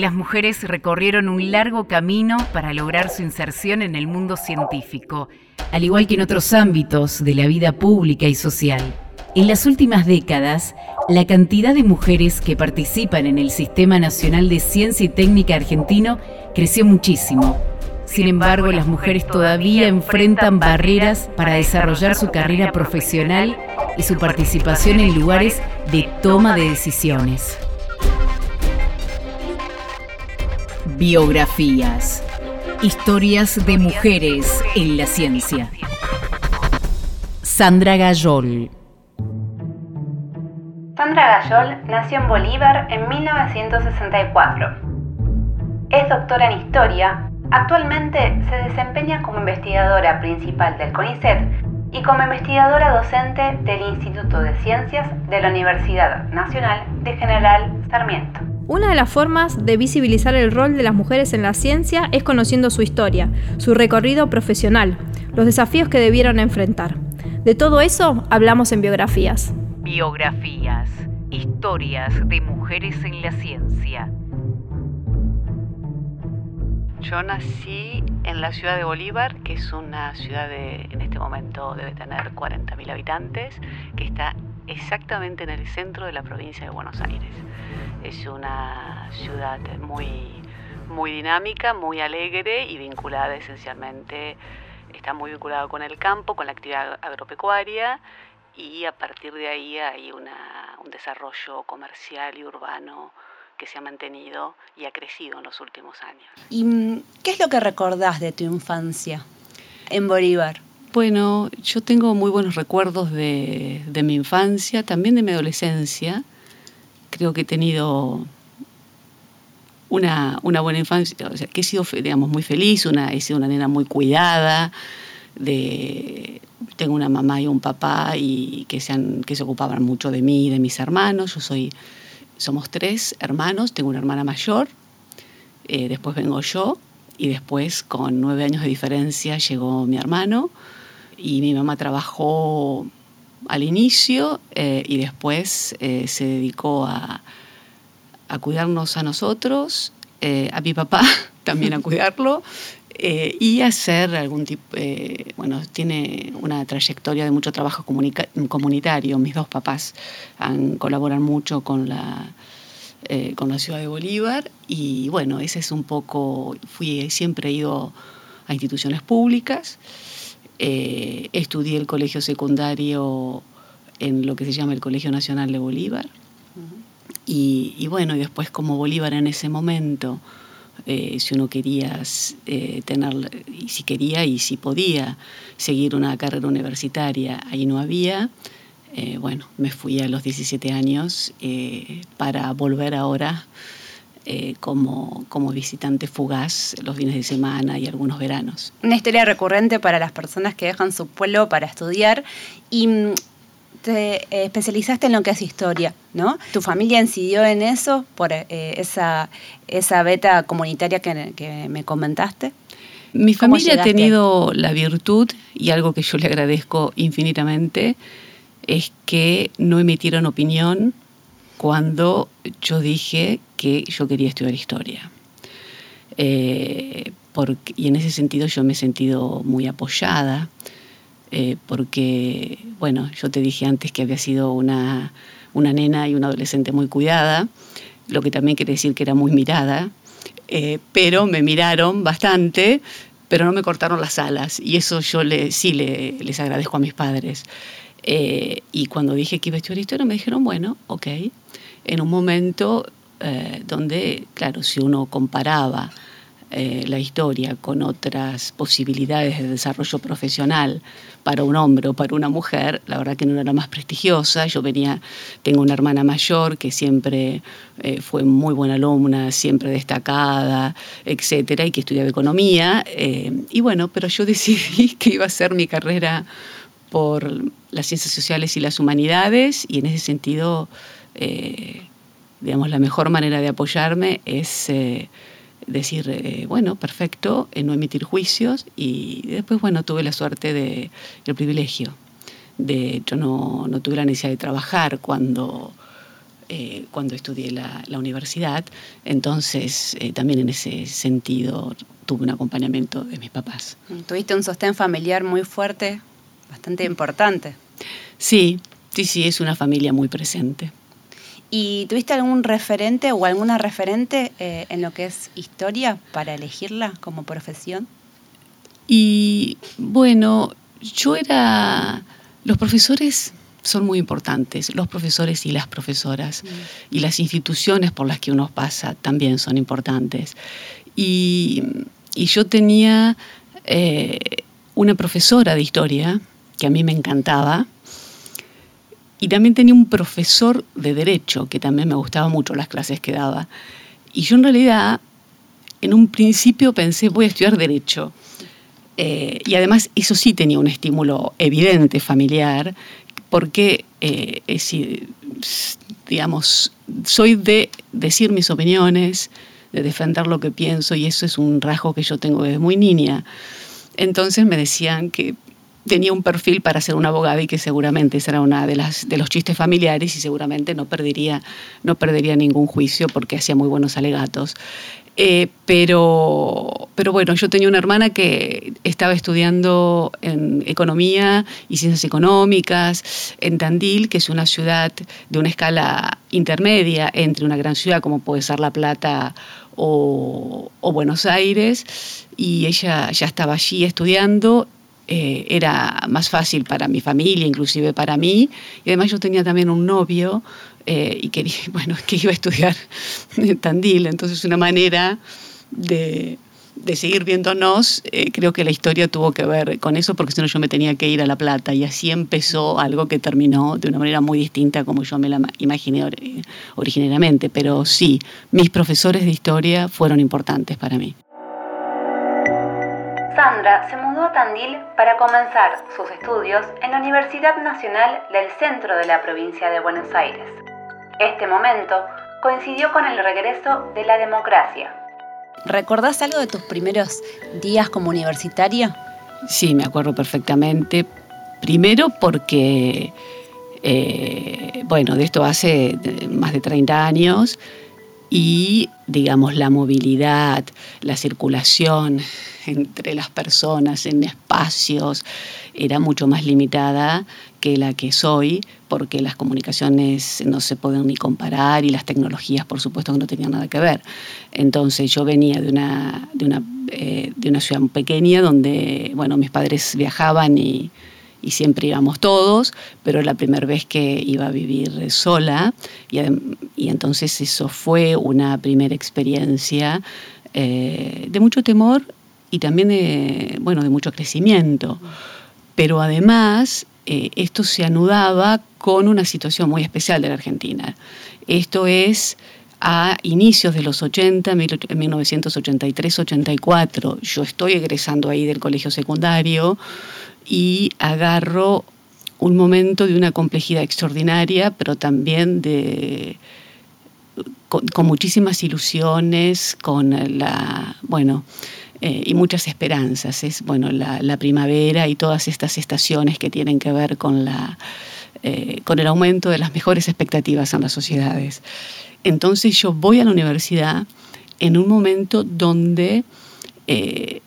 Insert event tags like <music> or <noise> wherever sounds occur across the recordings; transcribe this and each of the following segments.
las mujeres recorrieron un largo camino para lograr su inserción en el mundo científico, al igual que en otros ámbitos de la vida pública y social. En las últimas décadas, la cantidad de mujeres que participan en el Sistema Nacional de Ciencia y Técnica argentino creció muchísimo. Sin embargo, las mujeres todavía enfrentan barreras para desarrollar su carrera profesional y su participación en lugares de toma de decisiones. Biografías. Historias de mujeres en la ciencia. Sandra Gayol. Sandra Gayol nació en Bolívar en 1964. Es doctora en historia. Actualmente se desempeña como investigadora principal del CONICET y como investigadora docente del Instituto de Ciencias de la Universidad Nacional de General Sarmiento. Una de las formas de visibilizar el rol de las mujeres en la ciencia es conociendo su historia, su recorrido profesional, los desafíos que debieron enfrentar. De todo eso hablamos en biografías. Biografías, historias de mujeres en la ciencia. Yo nací en la ciudad de Bolívar, que es una ciudad de, en este momento debe tener 40.000 habitantes, que está exactamente en el centro de la provincia de Buenos Aires. Es una ciudad muy, muy dinámica, muy alegre y vinculada esencialmente, está muy vinculada con el campo, con la actividad agropecuaria y a partir de ahí hay un desarrollo comercial y urbano que se ha mantenido y ha crecido en los últimos años. ¿Y mm, qué es lo que recordás de tu infancia en Bolívar? Bueno, yo tengo muy buenos recuerdos de, mi infancia, también de mi adolescencia. Creo que he tenido una, buena infancia, o sea, que he sido, digamos, muy feliz, una, he sido una nena muy cuidada, tengo una mamá y un papá y que, se que se ocupaban mucho de mí y de mis hermanos. Yo soy, somos tres hermanos, tengo una hermana mayor, eh, después vengo yo y después con nueve años de diferencia llegó mi hermano y mi mamá trabajó al inicio eh, y después eh, se dedicó a, a, cuidarnos a nosotros, eh, a mi papá <laughs> también a cuidarlo y hacer algún tipo, bueno, tiene una trayectoria de mucho trabajo comunitario. Mis dos papás han, colaboran mucho con la, con la ciudad de Bolívar y bueno, ese es un poco, fui, siempre he ido a instituciones públicas. Eh, estudié el colegio secundario en lo que se llama el Colegio Nacional de Bolívar. y, bueno, y después como Bolívar en ese momento, eh, si uno quería eh, tener, y si quería y si podía seguir una carrera universitaria, ahí no había. bueno, me fui a los 17 años para volver ahora eh, como, como visitante fugaz los fines de semana y algunos veranos. Una historia recurrente para las personas que dejan su pueblo para estudiar y mm, te especializaste en lo que es historia, ¿no? ¿Tu familia incidió en eso por eh, esa, esa beta comunitaria que, que me comentaste? Mi familia ha tenido la virtud, y algo que yo le agradezco infinitamente, es que no emitieron opinión cuando yo dije que yo quería estudiar historia. Eh, y en ese sentido yo me he sentido muy apoyada, eh, porque, bueno, yo te dije antes que había sido una, una, nena y una adolescente muy cuidada, lo que también quiere decir que era muy mirada, eh, pero me miraron bastante, pero no me cortaron las alas, y eso yo le, sí le, les agradezco a mis padres. y cuando dije que iba a estudiar historia, me dijeron, bueno, ok, en un momento eh, donde, claro, si uno comparaba eh, la historia con otras posibilidades de desarrollo profesional para un hombre o para una mujer, la verdad que no era más prestigiosa. Yo venía, tengo una hermana mayor que siempre eh, fue muy buena alumna, siempre destacada, etcétera, y que estudiaba economía. y bueno, pero yo <laughs> decidí que iba a ser mi carrera por las ciencias sociales y las humanidades, y en ese sentido digamos, la mejor manera de apoyarme es eh, decir, eh, bueno, perfecto, no emitir juicios y después, bueno, tuve la suerte de, el privilegio de, yo no, no tuve la necesidad de trabajar cuando eh, cuando estudié la, universidad. Entonces, eh, también en ese sentido tuve un acompañamiento de mis papás. Tuviste un sostén familiar muy fuerte, bastante importante. Sí, sí, sí, es una familia muy presente. ¿Y tuviste algún referente o alguna referente eh, en lo que es historia para elegirla como profesión? Y bueno, yo era, los profesores son muy importantes, los profesores y las profesoras, mm. y las instituciones por las que uno pasa también son importantes. Y, yo tenía eh, una profesora de historia que a mí me encantaba, y también tenía un profesor de derecho que también me gustaba mucho las clases que daba. Y yo en realidad, en un principio pensé, voy a estudiar derecho. Eh, y además eso sí tenía un estímulo evidente familiar, porque, eh, digamos, soy de decir mis opiniones, de defender lo que pienso, y eso es un rasgo que yo tengo desde muy niña. Entonces me decían que tenía un perfil para ser una abogada y que seguramente esa era una de las de los chistes familiares y seguramente no perdería no perdería ningún juicio porque hacía muy buenos alegatos. Eh, pero, pero bueno, yo tenía una hermana que estaba estudiando en economía y ciencias económicas en Tandil, que es una ciudad de una escala intermedia entre una gran ciudad como puede ser La Plata o, o Buenos Aires, y ella ya estaba allí estudiando eh, era más fácil para mi familia, inclusive para mí. Y además yo tenía también un novio eh, y quería, <laughs> bueno, que iba a estudiar en Tandil. Entonces una manera de, de seguir viéndonos, eh, creo que la historia tuvo que ver con eso, porque si no yo me tenía que ir a La Plata. Y así empezó algo que terminó de una manera muy distinta como yo me la imaginé originariamente. Pero sí, mis profesores de historia fueron importantes para mí. Sandra se mudó a Tandil para comenzar sus estudios en la Universidad Nacional del Centro de la provincia de Buenos Aires. Este momento coincidió con el regreso de la democracia. ¿Recordás algo de tus primeros días como universitaria? Sí, me acuerdo perfectamente. Primero porque, eh, bueno, de esto hace más de 30 años y, digamos, la movilidad, la circulación entre las personas en espacios era mucho más limitada que la que soy, porque las comunicaciones no se pueden ni comparar y las tecnologías, por supuesto, no tenían nada que ver. Entonces yo venía de una, de una, eh, de una ciudad pequeña donde, bueno, mis padres viajaban y y siempre íbamos todos, pero la primera vez que iba a vivir sola y, entonces eso fue una primera experiencia eh, de mucho temor y también de, bueno, de mucho crecimiento. Pero además eh, esto se anudaba con una situación muy especial de la Argentina. Esto es a inicios de los 80, en 1983-84. Yo estoy egresando ahí del colegio secundario y agarro un momento de una complejidad extraordinaria, pero también de con, muchísimas ilusiones, con la, bueno, eh, y muchas esperanzas. Es, bueno, la, primavera y todas estas estaciones que tienen que ver con, la, eh, con el aumento de las mejores expectativas en las sociedades. Entonces yo voy a la universidad en un momento donde, eh,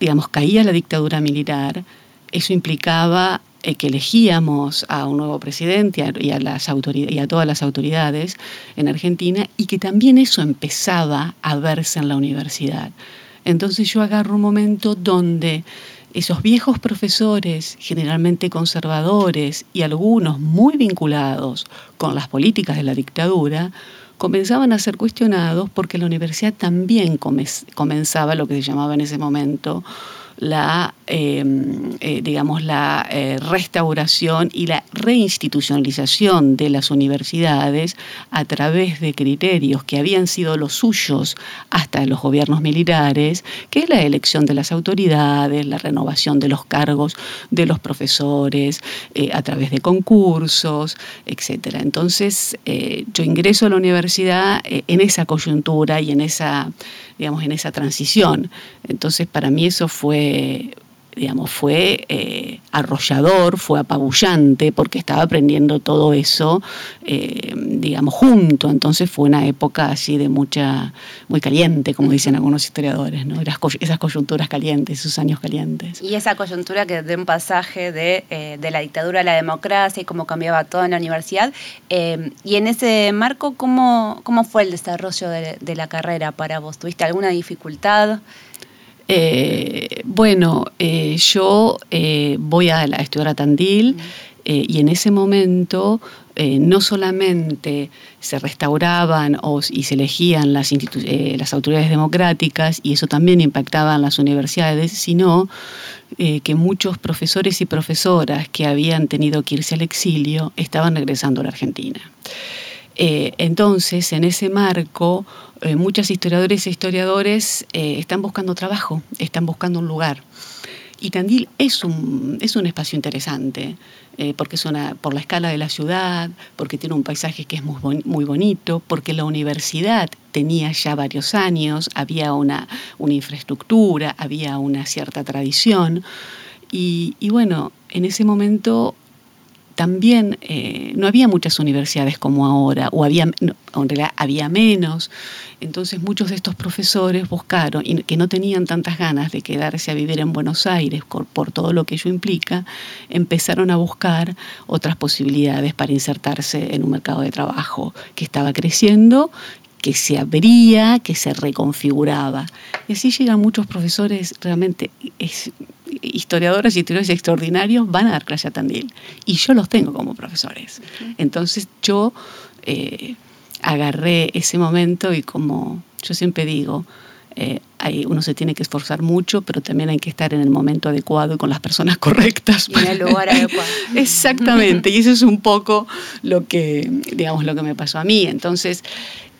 digamos, caía la dictadura militar, eso implicaba eh, que elegíamos a un nuevo presidente y a, las y a todas las autoridades en Argentina y que también eso empezaba a verse en la universidad. Entonces yo agarro un momento donde esos viejos profesores, generalmente conservadores y algunos muy vinculados con las políticas de la dictadura, comenzaban a ser cuestionados porque la universidad también comenzaba lo que se llamaba en ese momento la, em, eh, digamos, la eh, restauración y la reinstitucionalización de las universidades a través de criterios que habían sido los suyos hasta los gobiernos militares, que es la elección de las autoridades, la renovación de los cargos de los profesores, eh, a través de concursos, etc. Entonces, yo ingreso a la universidad en esa coyuntura y en esa digamos, en esa transición. Entonces, para mí eso fue digamos, fue eh, arrollador, fue apabullante, porque estaba aprendiendo todo eso, eh, digamos, junto. Entonces fue una época así de mucha, muy caliente, como dicen algunos historiadores, ¿no? esas coyunturas calientes, esos años calientes. Y esa coyuntura que de un pasaje de, eh, de, la dictadura a la democracia y cómo cambiaba todo en la universidad. y en ese marco, ¿cómo, cómo fue el desarrollo de, de la carrera para vos? ¿Tuviste alguna dificultad? Eh, bueno, eh, yo eh, voy a, estudiar a Tandil y en ese momento no solamente se restauraban y se elegían las, las autoridades democráticas y eso también impactaba en las universidades, sino que muchos profesores y profesoras que habían tenido que irse al exilio estaban regresando a la Argentina. Entonces, en ese marco, eh, muchos historiadores e historiadores eh, están buscando trabajo, están buscando un lugar. Y Tandil es un, es un espacio interesante, eh, porque es una, por la escala de la ciudad, porque tiene un paisaje que es muy, muy bonito, porque la universidad tenía ya varios años, había una, una infraestructura, había una cierta tradición. Y bueno, en ese momento también eh, no había muchas universidades como ahora, o había, en realidad había menos. Entonces muchos de estos profesores buscaron, y que no tenían tantas ganas de quedarse a vivir en Buenos Aires por, todo lo que ello implica, empezaron a buscar otras posibilidades para insertarse en un mercado de trabajo que estaba creciendo que se abría, que se reconfiguraba. Y así llegan muchos profesores realmente historiadores y historiadores extraordinarios van a dar clase a Tandil. Y yo los tengo como profesores. Entonces yo eh, agarré ese momento y como yo siempre digo, eh, uno se tiene que esforzar mucho, pero también hay que estar en el momento adecuado y con las personas <laughs> correctas. Y en el lugar <laughs> adecuado. Exactamente, y eso es un poco lo que, digamos, lo que me pasó a mí. Entonces,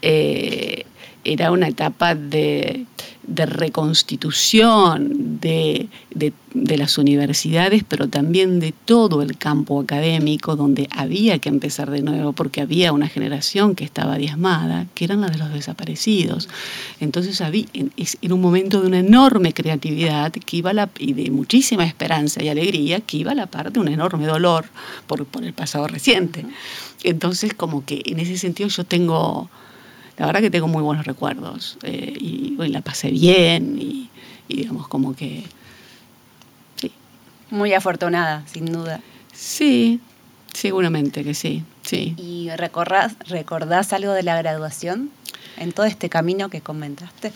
eh, era una etapa de, reconstitución de, las universidades, pero también de todo el campo académico, donde había que empezar de nuevo, porque había una generación que estaba diezmada, que eran la de los desaparecidos. Entonces había, era un momento de una enorme creatividad que iba la, y de muchísima esperanza y alegría, que iba a la par de un enorme dolor por, por el pasado reciente. Entonces, como que en ese sentido yo tengo la verdad que tengo muy buenos recuerdos eh, y, la pasé bien y, digamos como que sí. Muy afortunada, sin duda. Sí, seguramente que sí, sí. ¿Y recordás, recordás algo de la graduación en todo este camino que comentaste?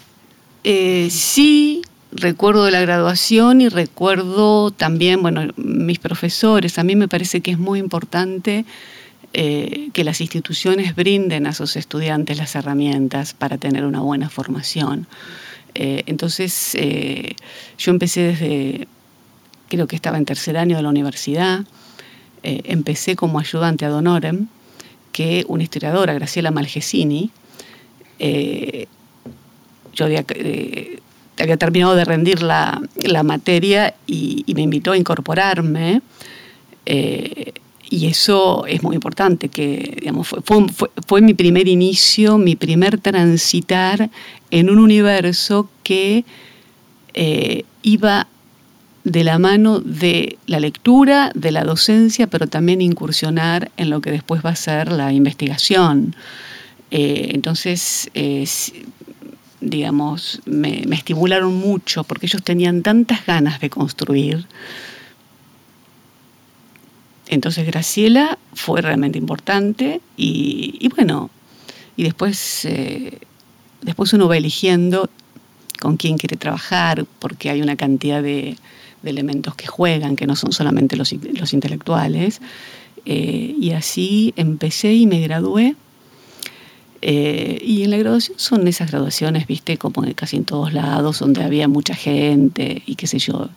Eh, sí, recuerdo de la graduación y recuerdo también, bueno, mis profesores, a mí me parece que es muy importante eh, que las instituciones brinden a sus estudiantes las herramientas para tener una buena formación. Eh, entonces, eh, yo empecé desde, creo que estaba en tercer año de la universidad, empecé como ayudante ad honorem, que una historiadora, Graciela Malgesini, yo había, terminado de rendir la, materia y, me invitó a incorporarme y eso es muy importante, que digamos, fue, fue, mi primer inicio, mi primer transitar en un universo que eh, iba de la mano de la lectura, de la docencia, pero también incursionar en lo que después va a ser la investigación. Eh, entonces, digamos, me, me estimularon mucho porque ellos tenían tantas ganas de construir entonces Graciela fue realmente importante y, bueno, y después, eh, después uno va eligiendo con quién quiere trabajar, porque hay una cantidad de, elementos que juegan, que no son solamente los, intelectuales. Eh, y así empecé y me gradué. Eh, y en la graduación son esas graduaciones, viste, como casi en todos lados, donde había mucha gente y qué sé yo.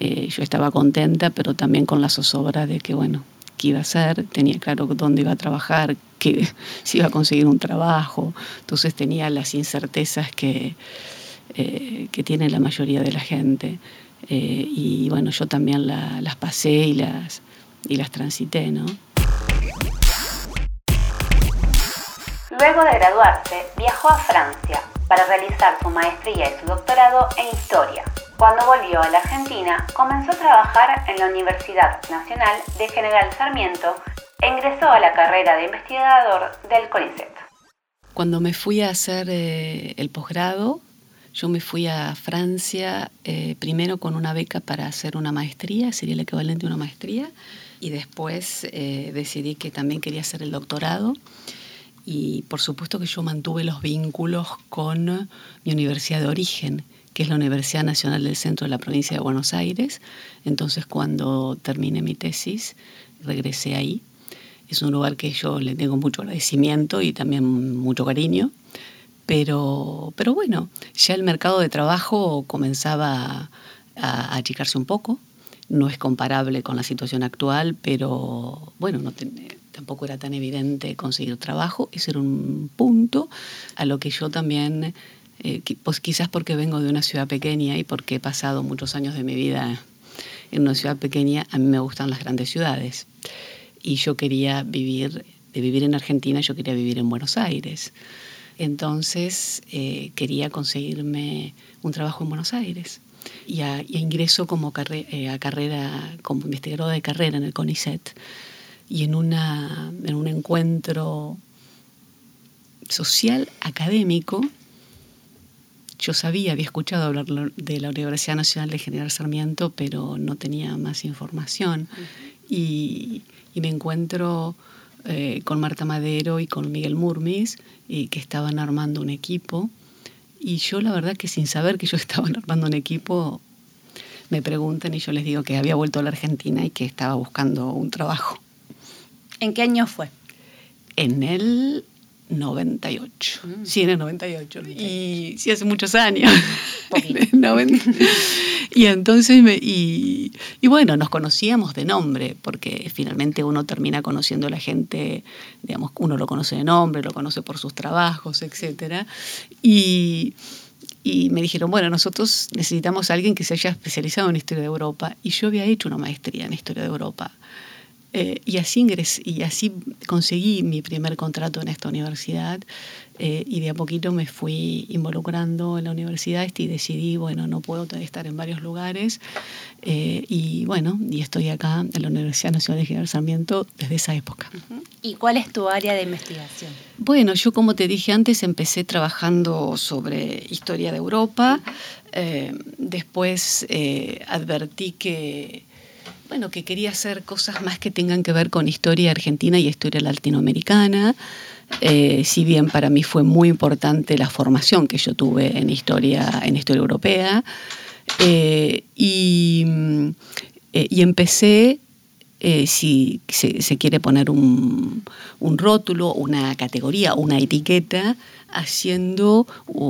Eh, yo estaba contenta, pero también con la zozobra de que, bueno, qué iba a hacer, tenía claro dónde iba a trabajar, que <laughs> si iba a conseguir un trabajo, entonces tenía las incertezas que, eh, que tiene la mayoría de la gente. Eh, y bueno, yo también las pasé y las, y las transité, ¿no? Luego de graduarse, viajó a Francia para realizar su maestría y su doctorado en historia. Cuando volvió a la Argentina, comenzó a trabajar en la Universidad Nacional de General Sarmiento e ingresó a la carrera de investigador del CONICET. Cuando me fui a hacer eh, el posgrado, yo me fui a Francia eh, primero con una beca para hacer una maestría, sería el equivalente a una maestría, y después eh, decidí que también quería hacer el doctorado. Y por supuesto que yo mantuve los vínculos con mi universidad de origen, que es la Universidad Nacional del Centro de la Provincia de Buenos Aires. Entonces cuando terminé mi tesis, regresé ahí. Es un lugar que yo le tengo mucho agradecimiento y también mucho cariño. Pero, pero bueno, ya el mercado de trabajo comenzaba a, achicarse un poco. No es comparable con la situación actual, pero bueno, no tampoco era tan evidente conseguir trabajo. Ese era un punto a lo que yo también, eh, pues quizás porque vengo de una ciudad pequeña y porque he pasado muchos años de mi vida en una ciudad pequeña, a mí me gustan las grandes ciudades. Y yo quería vivir, de vivir en Argentina, yo quería vivir en Buenos Aires. Entonces eh, quería conseguirme un trabajo en Buenos Aires y, a, ingreso como eh, a carrera, como investigadora de carrera en el CONICET y en, una, en un encuentro social académico yo sabía, había escuchado hablar de la Universidad Nacional de General Sarmiento, pero no tenía más información. y, y, me encuentro eh, con Marta Madero y con Miguel Murmis, y que estaban armando un equipo. Y yo la verdad que sin saber que yo <laughs> estaba armando un equipo, me preguntan y yo les digo que había vuelto a la Argentina y que estaba buscando un trabajo. ¿En qué año fue? En el 98. Mm. Sí, en el 98. Y sí, hace muchos años. <laughs> y entonces, me, y, bueno, nos conocíamos de nombre, porque finalmente uno termina conociendo a la gente, digamos, uno lo conoce de nombre, lo conoce por sus trabajos, etc. Y, y me dijeron, bueno, nosotros necesitamos a alguien que se haya especializado en Historia de Europa. Y yo había hecho una maestría en Historia de Europa. Eh, y, así y así conseguí mi primer contrato en esta universidad eh, y de a poquito me fui involucrando en la universidad este, y decidí, bueno, no puedo estar en varios lugares eh, y bueno, y estoy acá en la Universidad Nacional de General Sarmiento desde esa época. ¿Y cuál es tu área de investigación? Bueno, yo como te dije antes empecé trabajando sobre historia de Europa, después advertí que bueno, que quería hacer cosas más que tengan que ver con historia argentina y historia latinoamericana. Eh, si bien para mí fue muy importante la formación que yo tuve en historia, en historia europea, eh, y, eh, y, empecé, si se, quiere poner un, un, rótulo, una categoría, una etiqueta, haciendo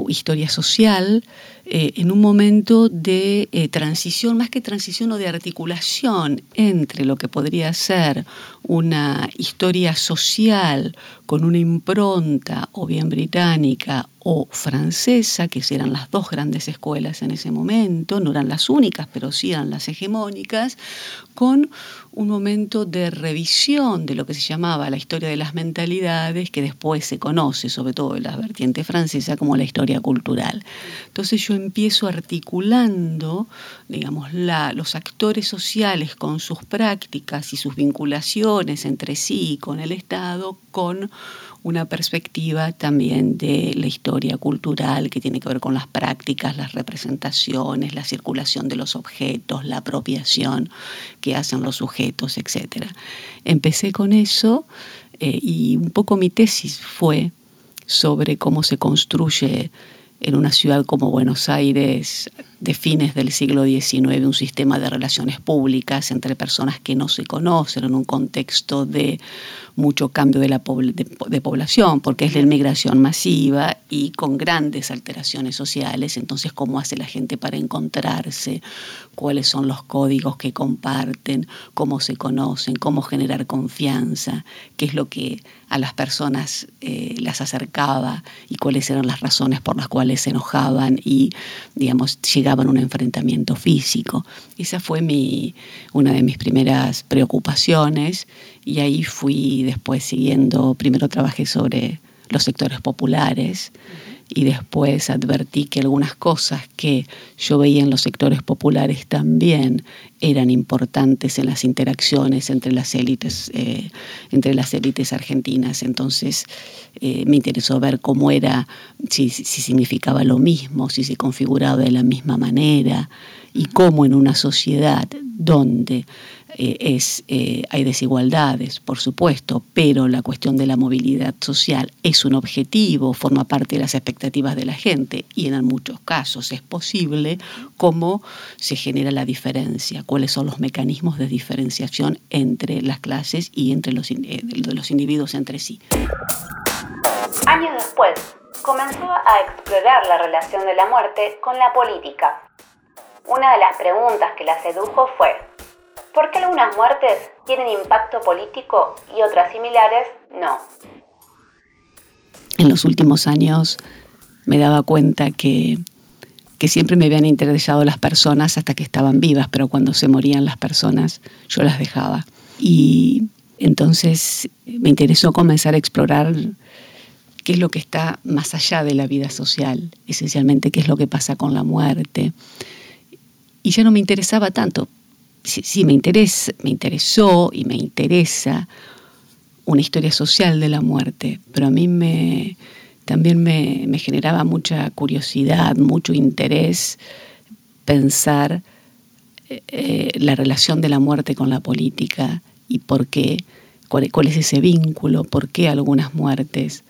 historia social, eh, en un momento de eh, transición, más que transición o de articulación entre lo que podría ser una historia social con una impronta o bien británica o francesa, que eran las dos grandes escuelas en ese momento, no eran las únicas, pero sí eran las hegemónicas, con un momento de revisión de lo que se llamaba la historia de las mentalidades, que después se conoce, sobre todo en la vertiente francesa, como la historia cultural. Entonces yo empiezo articulando, digamos, los actores sociales con sus prácticas y sus vinculaciones entre sí y con el Estado, con una perspectiva también de la historia cultural que tiene que ver con las prácticas, las representaciones, la circulación de los objetos, la apropiación que hacen los sujetos, etc. Empecé con eso eh, y un poco mi tesis fue sobre cómo se construye en una ciudad como Buenos Aires de fines del siglo XIX un sistema de relaciones públicas entre personas que no se conocen en un contexto de mucho cambio de, la de, población, porque es la inmigración masiva y con grandes alteraciones sociales. Entonces, ¿cómo hace la gente para encontrarse? ¿Cuáles son los códigos que comparten? ¿Cómo se conocen? ¿Cómo generar confianza? ¿Qué es lo que a las personas eh, las acercaba? ¿Y cuáles eran las razones por las cuales se enojaban y, digamos, llegaban a un enfrentamiento físico? Esa fue mi, una de mis primeras preocupaciones y ahí fui después siguiendo, primero trabajé sobre los sectores populares y después advertí que algunas cosas que yo veía en los sectores populares también eran importantes en las interacciones entre las élites, eh, entre las élites argentinas. Entonces eh, me interesó ver cómo era, si, si significaba lo mismo, si se configuraba de la misma manera y cómo en una sociedad donde eh, eh, hay desigualdades, por supuesto, pero la cuestión de la movilidad social es un objetivo, forma parte de las expectativas de la gente y en muchos casos es posible cómo se genera la diferencia, cuáles son los mecanismos de diferenciación entre las clases y entre los, eh, los individuos entre sí. Años después, comenzó a explorar la relación de la muerte con la política. Una de las preguntas que la sedujo fue, ¿Por qué algunas muertes tienen impacto político y otras similares no? En los últimos años me daba cuenta que, que siempre me habían interesado las personas hasta que estaban vivas, pero cuando se morían las personas yo las dejaba. Y entonces me interesó comenzar a explorar qué es lo que está más allá de la vida social, esencialmente qué es lo que pasa con la muerte. Y ya no me interesaba tanto sí, me, interesa, me interesó y me interesa una historia social de la muerte, pero a mí me, también me, generaba mucha curiosidad, mucho interés pensar eh, la relación de la muerte con la política y por qué, cuál, cuál, es ese vínculo, por qué algunas muertes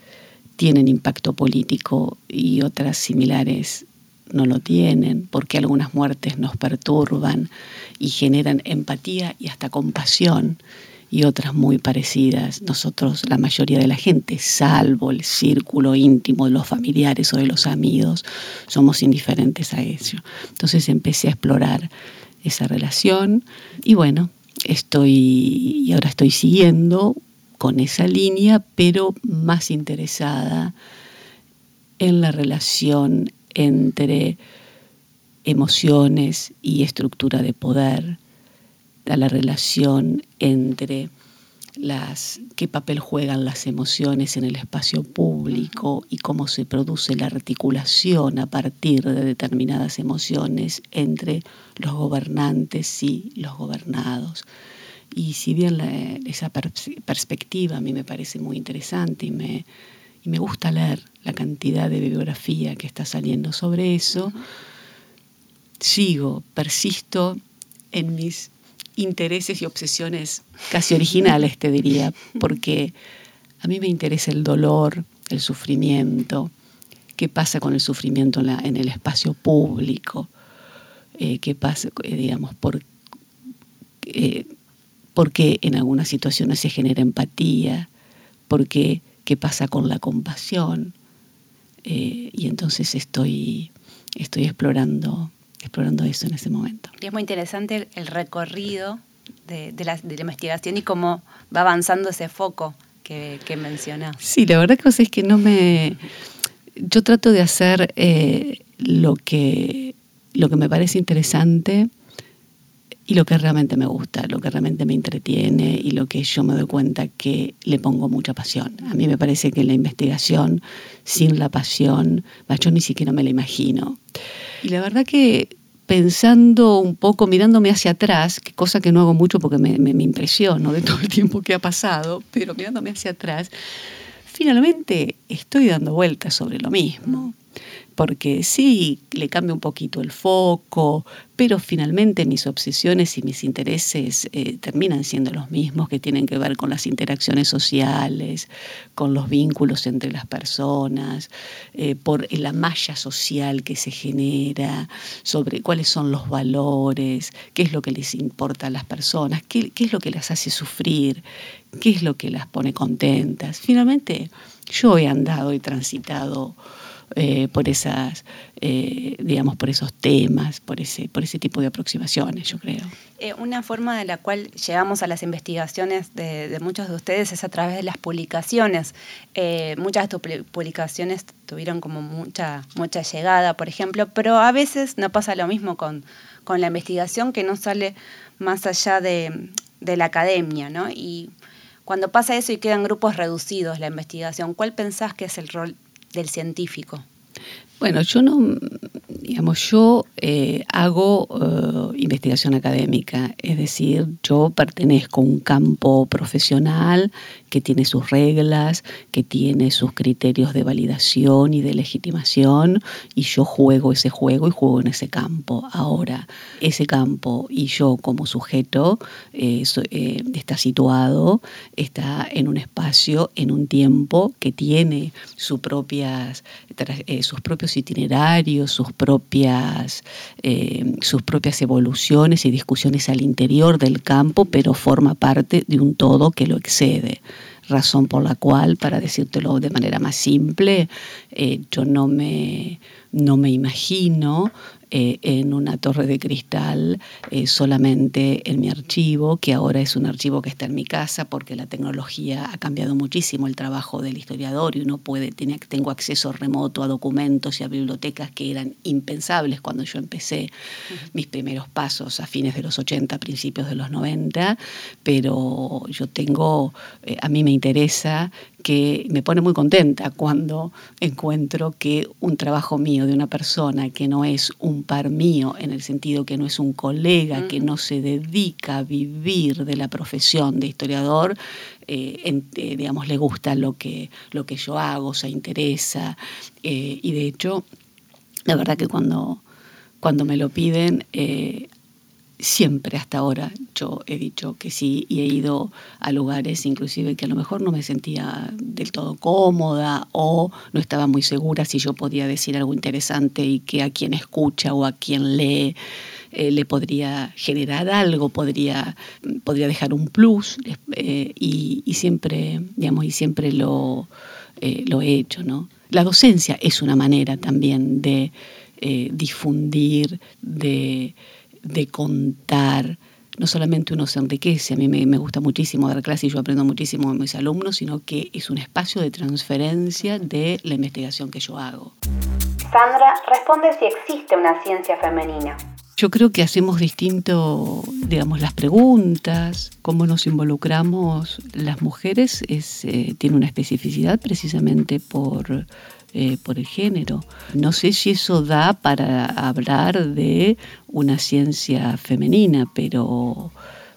tienen impacto político y otras similares no lo tienen, porque algunas muertes nos perturban y generan empatía y hasta compasión y otras muy parecidas. Nosotros, la mayoría de la gente, salvo el círculo íntimo de los familiares o de los amigos, somos indiferentes a eso. Entonces empecé a explorar esa relación y bueno, estoy y ahora estoy siguiendo con esa línea, pero más interesada en la relación entre emociones y estructura de poder, a la relación entre las, qué papel juegan las emociones en el espacio público y cómo se produce la articulación a partir de determinadas emociones entre los gobernantes y los gobernados. Y si bien esa perspectiva a mí me parece muy interesante y me, y me gusta leer la cantidad de bibliografía que está saliendo sobre eso, sigo, persisto en mis intereses y obsesiones casi originales, te diría, porque a mí me interesa el dolor, el sufrimiento, qué pasa con el sufrimiento en, el espacio público, eh, qué pasa, eh, digamos, por, eh, por qué en algunas situaciones se genera empatía, por qué pasa con la compasión. Eh, y entonces estoy, estoy explorando, explorando eso en ese momento. Y es muy interesante el recorrido de, la, investigación y cómo va avanzando ese foco que, que mencionas. Sí, la verdad que es que no me... Yo trato de hacer eh, lo, que, lo que me parece interesante y lo que realmente me gusta, lo que realmente me entretiene y lo que yo me doy cuenta que le pongo mucha pasión. A mí me parece que la investigación sin la pasión, yo ni siquiera me la imagino. Y la verdad que pensando un poco, mirándome hacia atrás, cosa que no hago mucho porque me, me, me impresiono de todo el tiempo que ha pasado, pero mirándome hacia atrás, finalmente estoy dando vueltas sobre lo mismo porque sí, le cambia un poquito el foco, pero finalmente mis obsesiones y mis intereses eh, terminan siendo los mismos, que tienen que ver con las interacciones sociales, con los vínculos entre las personas, eh, por la malla social que se genera, sobre cuáles son los valores, qué es lo que les importa a las personas, qué, qué es lo que las hace sufrir, qué es lo que las pone contentas. Finalmente, yo he andado y transitado eh, por esas, eh, digamos, por esos temas, por ese, por ese tipo de aproximaciones, yo creo. Eh, una forma de la cual llegamos a las investigaciones de, muchos de ustedes es a través de las publicaciones. muchas de tus publicaciones tuvieron como mucha, mucha llegada, por ejemplo, pero a veces no pasa lo mismo con, con la investigación que no sale más allá de, de la academia, ¿no? Y Cuando pasa eso y quedan grupos reducidos la investigación, ¿cuál pensás que es el rol del científico? Bueno, yo no, digamos, yo eh, hago eh, investigación académica, es decir, yo pertenezco a un campo profesional que tiene sus reglas, que tiene sus criterios de validación y de legitimación, y yo juego ese juego y juego en ese campo. Ahora, ese campo y yo como sujeto eh, está situado, está en un espacio, en un tiempo que tiene sus propias, sus propios itinerarios, sus propias, eh, sus propias evoluciones y discusiones al interior del campo, pero forma parte de un todo que lo excede razón por la cual, para decírtelo de manera más simple, eh, yo no me, no me imagino eh, en una torre de cristal eh, solamente en mi archivo, que ahora es un archivo que está en mi casa porque la tecnología ha cambiado muchísimo el trabajo del historiador y uno puede, tiene, tengo acceso remoto a documentos y a bibliotecas que eran impensables cuando yo empecé mis primeros pasos a fines de los 80, principios de los 90, pero yo tengo, eh, a mí me interesa que me pone muy contenta cuando encuentro que un trabajo mío de una persona que no es un par mío, en el sentido que no es un colega, que no se dedica a vivir de la profesión de historiador, eh, eh, digamos, le gusta lo que, lo que yo hago, se interesa. Eh, y de hecho, la verdad que cuando, cuando me lo piden, siempre hasta ahora yo he dicho que sí y he ido a lugares inclusive que a lo mejor no me sentía del todo cómoda o no estaba muy segura si yo podía decir algo interesante y que a quien escucha o a quien lee eh, le podría generar algo, podría, podría dejar un plus eh, y, siempre, digamos, y siempre lo, eh, lo he hecho, ¿no? La docencia es una manera también de difundir, de de contar. No solamente uno se enriquece, a mí me, gusta muchísimo dar clase y yo aprendo muchísimo de mis alumnos, sino que es un espacio de transferencia de la investigación que yo hago. Sandra responde si existe una ciencia femenina. Yo creo que hacemos distinto, digamos, las preguntas, cómo nos involucramos las mujeres, es, eh, tiene una especificidad precisamente por eh, por el género. No sé si eso da para hablar de una ciencia femenina, pero,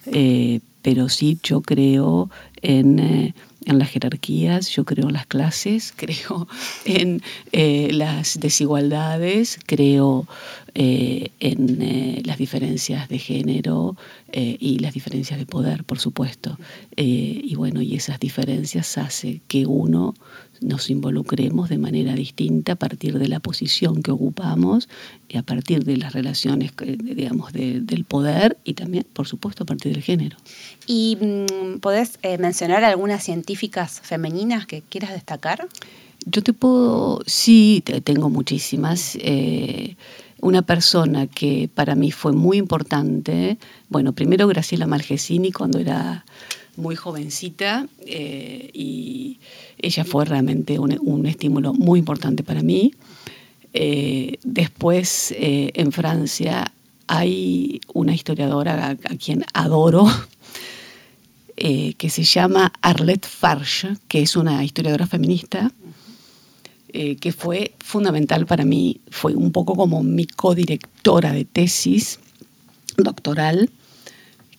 eh, pero sí yo creo en, eh, en, las jerarquías, yo creo en las clases, <laughs> creo en las desigualdades, creo en las diferencias de género y las diferencias de poder, por supuesto. y bueno, y esas diferencias hace que uno nos involucremos de manera distinta a partir de la posición que ocupamos y a partir de las relaciones, digamos, del poder y también, por supuesto, a partir del género. ¿Y mm, podés eh, mencionar algunas científicas femeninas que quieras destacar? Yo te puedo, sí, tengo muchísimas. Eh, una persona que para mí fue muy importante, bueno, primero Graciela Malgesini cuando era muy jovencita eh, y ella fue realmente un, estímulo muy importante para mí. Eh, después eh, en Francia hay una historiadora a, quien adoro, que se llama Arlette Farge, que es una historiadora feminista, que fue fundamental para mí, fue un poco como mi codirectora de tesis doctoral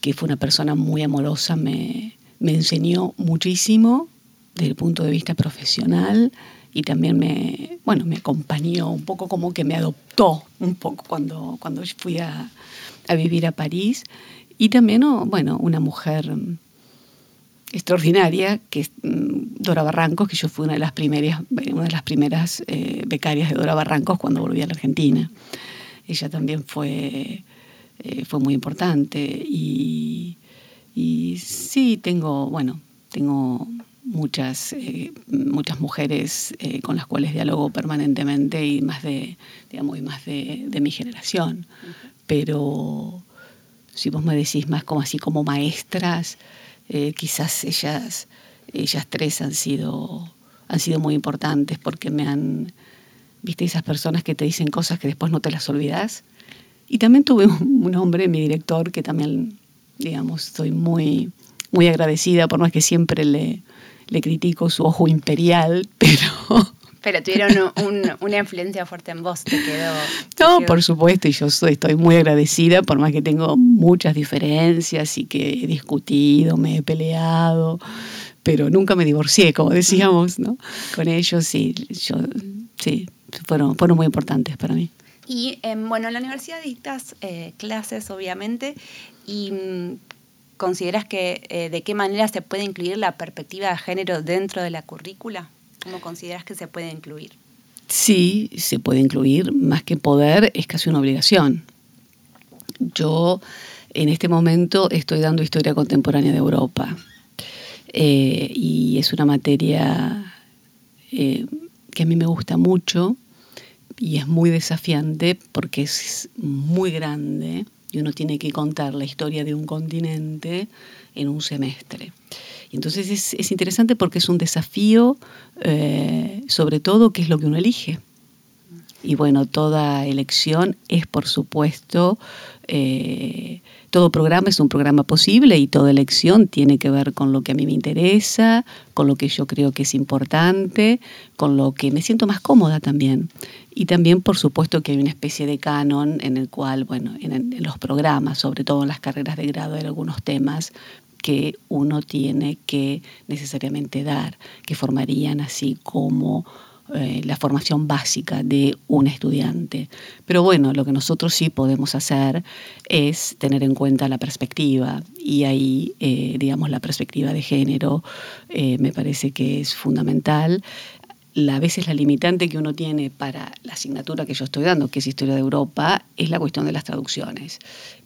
que fue una persona muy amorosa, me, enseñó muchísimo desde el punto de vista profesional y también me, bueno, me acompañó un poco como que me adoptó un poco cuando, cuando fui a, vivir a París. Y también, oh, bueno, una mujer extraordinaria, que es mm, Dora Barrancos, que yo fui una de las primeras, una de las primeras eh, becarias de Dora Barrancos cuando volví a la Argentina. Ella también fue eh, fue muy importante. Y, y, sí, tengo, bueno, tengo muchas, eh, muchas mujeres eh, con las cuales dialogo permanentemente y más de, digamos, y más de, mi generación. Pero si vos me decís más como así como maestras, quizás ellas, ellas tres han sido, han sido muy importantes porque me han, viste, esas personas que te dicen cosas que después no te las olvidas y también tuve un hombre, mi director, que también, digamos, estoy muy, muy agradecida, por más que siempre le, le critico su ojo imperial, <laughs> pero pero tuvieron <laughs> una influencia fuerte en vos, te quedó. no, por supuesto, y yo estoy muy agradecida, por más que tengo muchas diferencias y que he discutido, me he peleado, pero nunca me divorcié, como decíamos, ¿no? Con ellos y yo, sí, fueron, fueron muy importantes para mí. Y em, bueno, en la universidad dictas eh, clases, obviamente, y mm, consideras que eh, de qué manera se puede incluir la perspectiva de género dentro de la currícula? ¿Cómo consideras que se puede incluir? Sí, se puede incluir, más que poder, es casi una obligación. Yo en este momento estoy dando historia contemporánea de Europa eh, y es una materia eh, que a mí me gusta mucho y es muy desafiante porque es muy grande y uno tiene que contar la historia de un continente en un semestre. entonces es, interesante porque es un desafío, eh, sobre todo, qué es lo que uno elige. Y bueno, toda elección es, por supuesto, eh, todo programa es un programa posible y toda elección tiene que ver con lo que a mí me interesa, con lo que yo creo que es importante, con lo que me siento más cómoda también. Y también, por supuesto, que hay una especie de canon en el cual, bueno, en, los programas, sobre todo en las carreras de grado, hay algunos temas que uno tiene que necesariamente dar, que formarían así como eh, la formación básica de un estudiante. Pero bueno, lo que nosotros sí podemos hacer es tener en cuenta la perspectiva y ahí, eh, digamos, la perspectiva de género eh, me parece que es fundamental. La, a veces la limitante que uno tiene para la asignatura que yo estoy dando, que es Historia de Europa, es la cuestión de las traducciones.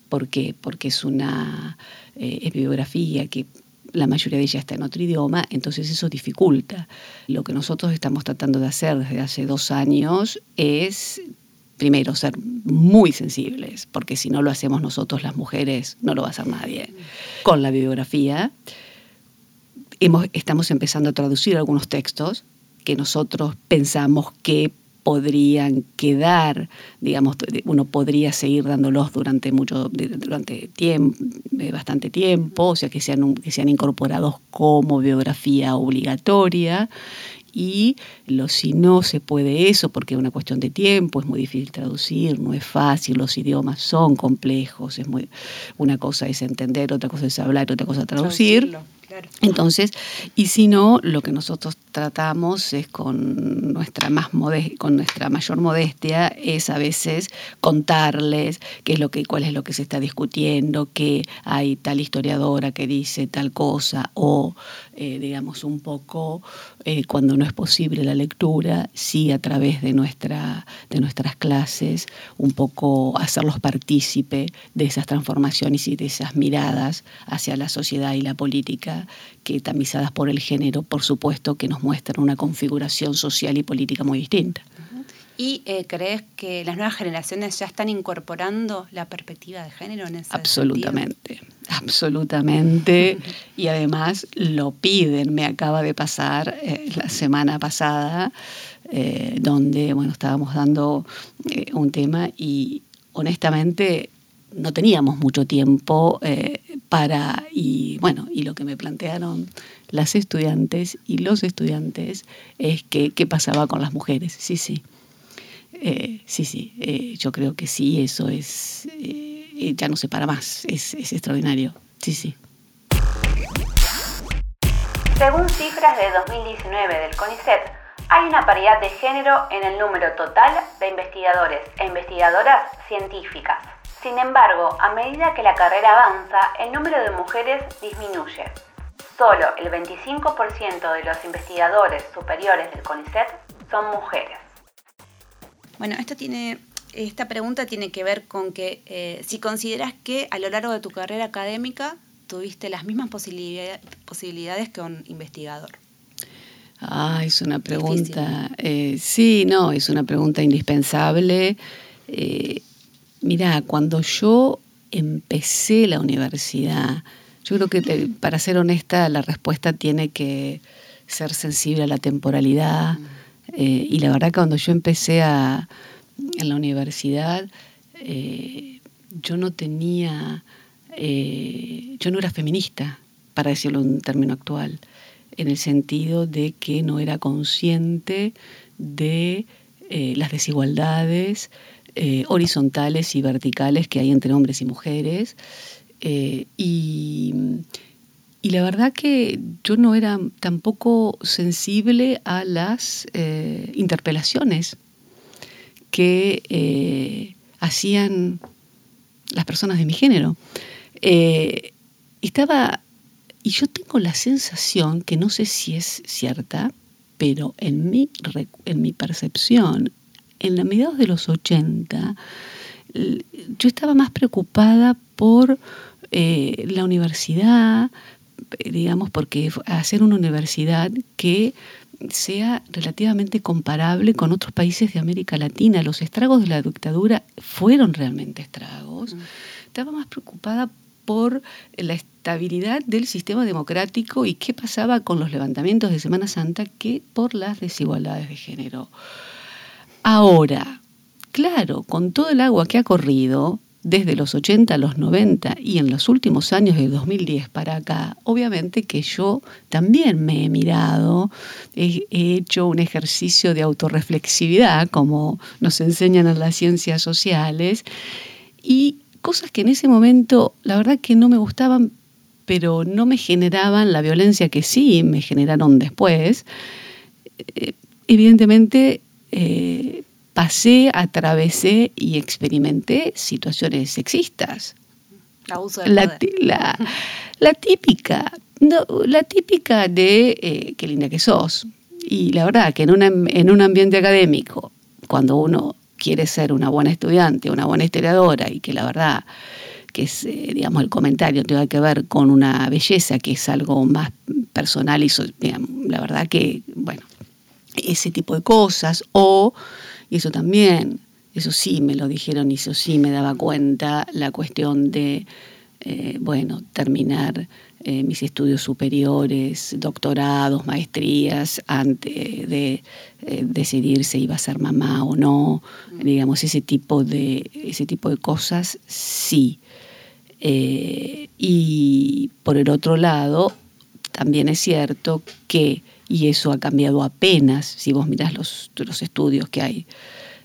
¿Por qué? Porque es una bibliografía que la mayoría de ellas está en otro idioma, entonces eso dificulta. Lo que nosotros estamos tratando de hacer desde hace dos años es, primero, ser muy sensibles, porque si no lo hacemos nosotros las mujeres, no lo va a hacer nadie. Con la bibliografía, estamos empezando a traducir algunos textos que nosotros pensamos que podrían quedar, digamos, uno podría seguir dándolos durante mucho, durante tiempo, eh, bastante tiempo, o sea, que sean, que sean incorporados como biografía obligatoria. Y lo, si no se puede eso, porque es una cuestión de tiempo, es muy difícil traducir, no es fácil, los idiomas son complejos, es muy, una cosa es entender, otra cosa es hablar, otra cosa es traducir. Entonces, y si no, lo que nosotros tratamos es con nuestra, más con nuestra mayor modestia, es a veces contarles qué es lo que, cuál es lo que se está discutiendo, que hay tal historiadora que dice tal cosa, o eh, digamos un poco, eh, cuando no es posible la lectura, sí a través de, nuestra, de nuestras clases, un poco hacerlos partícipe de esas transformaciones y de esas miradas hacia la sociedad y la política que tamizadas por el género, por supuesto que nos muestran una configuración social y política muy distinta. ¿Y eh, crees que las nuevas generaciones ya están incorporando la perspectiva de género en ese Absolutamente, absolutamente. <laughs> y además lo piden. Me acaba de pasar eh, la semana pasada, eh, donde bueno, estábamos dando un tema y honestamente no teníamos mucho tiempo para, y bueno, y lo que me plantearon las estudiantes y los estudiantes es que qué pasaba con las mujeres. Sí, sí. Eh, sí, sí, eh, yo creo que sí, eso es, eh, ya no se para más, es, es extraordinario. Sí, sí. Según cifras de 2019 del CONICET, hay una paridad de género en el número total de investigadores e investigadoras científicas. Sin embargo, a medida que la carrera avanza, el número de mujeres disminuye. Solo el 25% de los investigadores superiores del CONICET son mujeres. Bueno, esto tiene, esta pregunta tiene que ver con que eh, si consideras que a lo largo de tu carrera académica tuviste las mismas posibilidades que un investigador. Ah, es una pregunta, eh, sí, no, es una pregunta indispensable. Eh, Mira, cuando yo empecé la universidad, yo creo que eh, para ser honesta la respuesta tiene que ser sensible a la temporalidad. Eh, y la verdad que cuando yo empecé a, en la universidad, eh, yo no tenía, yo no era feminista. para decirlo en un término actual, en el sentido de que no era consciente de eh, las desigualdades eh, horizontales y verticales que hay entre hombres y mujeres. Eh, y, la verdad que yo no era tampoco sensible a las interpelaciones que hacían las personas de mi género. estaba, y yo tengo la sensación, que no sé si es cierta, pero en mi, en mi percepción, en la mediados de los 80, yo estaba más preocupada por eh, la universidad, digamos, porque hacer una universidad que sea relativamente comparable con otros países de América Latina. Los estragos de la dictadura fueron realmente estragos. Mm. Estaba más preocupada por la estabilidad del sistema democrático y qué pasaba con los levantamientos de Semana Santa que por las desigualdades de género. Ahora, claro, con todo el agua que ha corrido, desde los 80 a los 90 y en los últimos años de 2010 para acá, obviamente que yo también me he mirado, he, hecho un ejercicio de autorreflexividad, como nos enseñan en las ciencias sociales, y cosas que en ese momento la verdad que no me gustaban, pero no me generaban la violencia que sí me generaron después. Eh, evidentemente eh, pasé, atravesé y experimenté situaciones sexistas. la, la, típica, no, la típica de eh, qué linda que sos. Y la verdad que en, en un ambiente académico, cuando uno quiere ser una buena estudiante, una buena historiadora y que la verdad que es, eh, digamos, el comentario tenga que ver con una belleza que es algo más personal y la verdad que, bueno, ese tipo de cosas o, y eso también, eso sí me lo dijeron y eso sí me daba cuenta, la cuestión de, eh, bueno, terminar eh, mis estudios superiores, doctorados, maestrías, antes de eh, decidir si iba a ser mamá o no, mm. digamos, ese tipo de, ese tipo de cosas, sí. Y por el otro lado, también es cierto que, y eso ha cambiado apenas, si vos mirás los, los estudios que hay,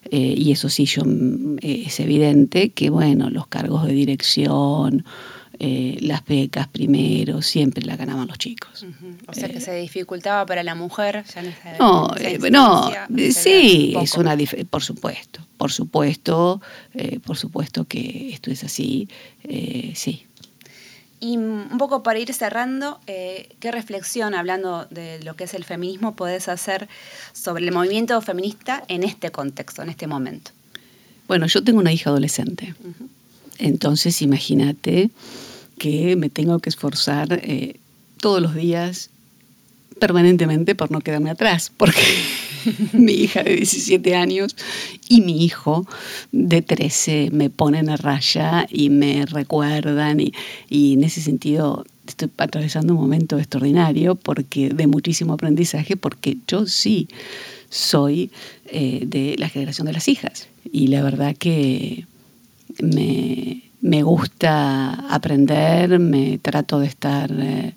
y eso sí yo, mm, es evidente que, bueno, los cargos de dirección, eh, las becas primero, siempre la ganaban los chicos. O sea que eh, se dificultaba para la mujer ya en No, eh, no sí, es una por supuesto, por supuesto, por supuesto que esto es así, sí. Y un poco para ir cerrando, ¿qué reflexión, hablando de lo que es el feminismo, podés hacer sobre el movimiento feminista en este contexto, en este momento? Bueno, yo tengo una hija adolescente. Entonces, imagínate que me tengo que esforzar eh, todos los días permanentemente por no quedarme atrás, porque <laughs> mi hija de 17 años y mi hijo de 13 me ponen a raya y me recuerdan y, en ese sentido estoy atravesando un momento extraordinario porque de muchísimo aprendizaje porque yo sí soy eh, de la generación de las hijas. Y la verdad que me, me gusta aprender, me trato de estar, eh,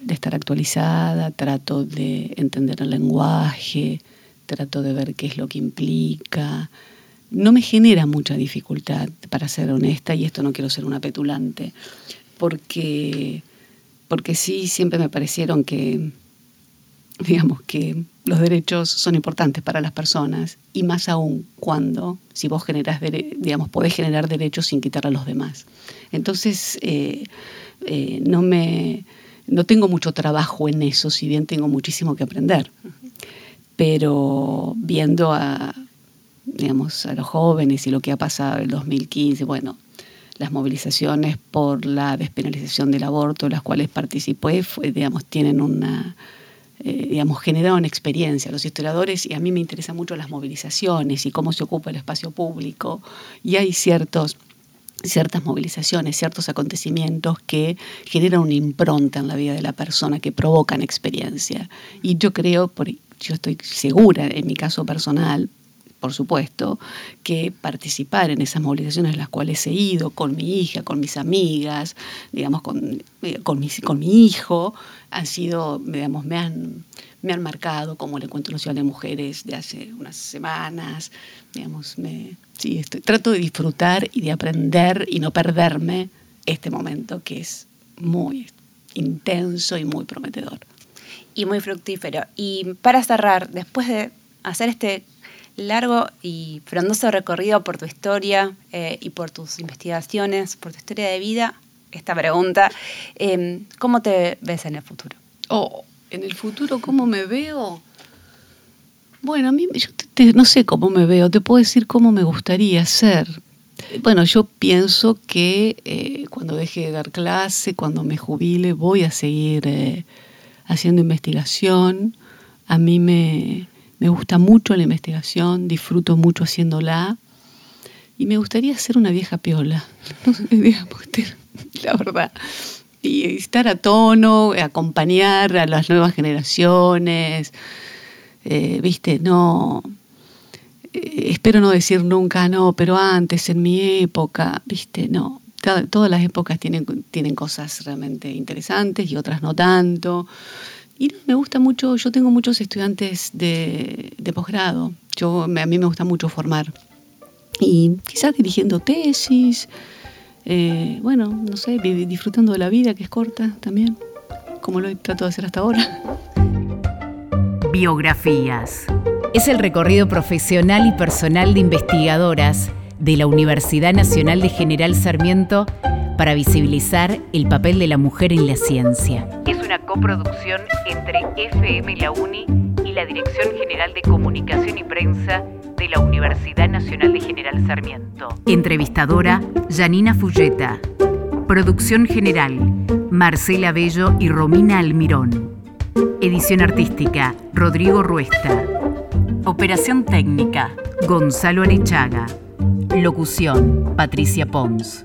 de estar actualizada, trato de entender el lenguaje, trato de ver qué es lo que implica. No me genera mucha dificultad, para ser honesta, y esto no quiero ser una petulante, porque, porque sí, siempre me parecieron que, digamos, que los derechos son importantes para las personas y más aún cuando, si vos generas, digamos, podés generar derechos sin quitar a los demás. Entonces, eh, eh, no me, no tengo mucho trabajo en eso, si bien tengo muchísimo que aprender. Pero viendo a, digamos, a los jóvenes y lo que ha pasado en el 2015, bueno, las movilizaciones por la despenalización del aborto, las cuales participé, fue, digamos, tienen una eh, digamos, generaron experiencia los historiadores y a mí me interesan mucho las movilizaciones y cómo se ocupa el espacio público y hay ciertos ciertas movilizaciones, ciertos acontecimientos que generan una impronta en la vida de la persona, que provocan experiencia. Y yo creo, yo estoy segura, en mi caso personal, por supuesto, que participar en esas movilizaciones en las cuales he ido con mi hija, con mis amigas, digamos, con, eh, con, mi, con mi hijo, han sido, digamos, me han, me han marcado como el Encuentro Nacional de Mujeres de hace unas semanas, digamos, me, sí, estoy, trato de disfrutar y de aprender y no perderme este momento que es muy intenso y muy prometedor. Y muy fructífero. Y para cerrar, después de hacer este largo y frondoso recorrido por tu historia eh, y por tus investigaciones, por tu historia de vida, esta pregunta, em, ¿cómo te ves en el futuro? Oh, en el futuro, ¿cómo me veo? Bueno, a mí yo no sé cómo me veo, te puedo decir cómo me gustaría ser. Bueno, yo pienso que eh, cuando deje de dar clase, cuando me jubile, voy a seguir eh, haciendo investigación. A mí me, me gusta mucho la investigación, disfruto mucho haciéndola y me gustaría ser una vieja piola, <laughs> <laughs> la verdad. Y estar a tono, acompañar a las nuevas generaciones, eh, viste, no, eh, espero no decir nunca no, pero antes, en mi época, viste, no. Todas las épocas tienen, tienen cosas realmente interesantes y otras no tanto. Y me gusta mucho, yo tengo muchos estudiantes de, posgrado, yo, a mí me gusta mucho formar. Y quizás dirigiendo tesis, eh, bueno, no sé, disfrutando de la vida que es corta también, como lo trato de hacer hasta ahora. Biografías. Es el recorrido profesional y personal de investigadoras de la Universidad Nacional de General Sarmiento para visibilizar el papel de la mujer en la ciencia. Es una coproducción entre FM La Uni y la Dirección General de Comunicación y Prensa de la Universidad Nacional de General Sarmiento. Entrevistadora, Janina Fulleta. Producción general, Marcela Bello y Romina Almirón. Edición artística, Rodrigo Ruesta. Operación técnica, Gonzalo Arechaga. Locución, Patricia Pons.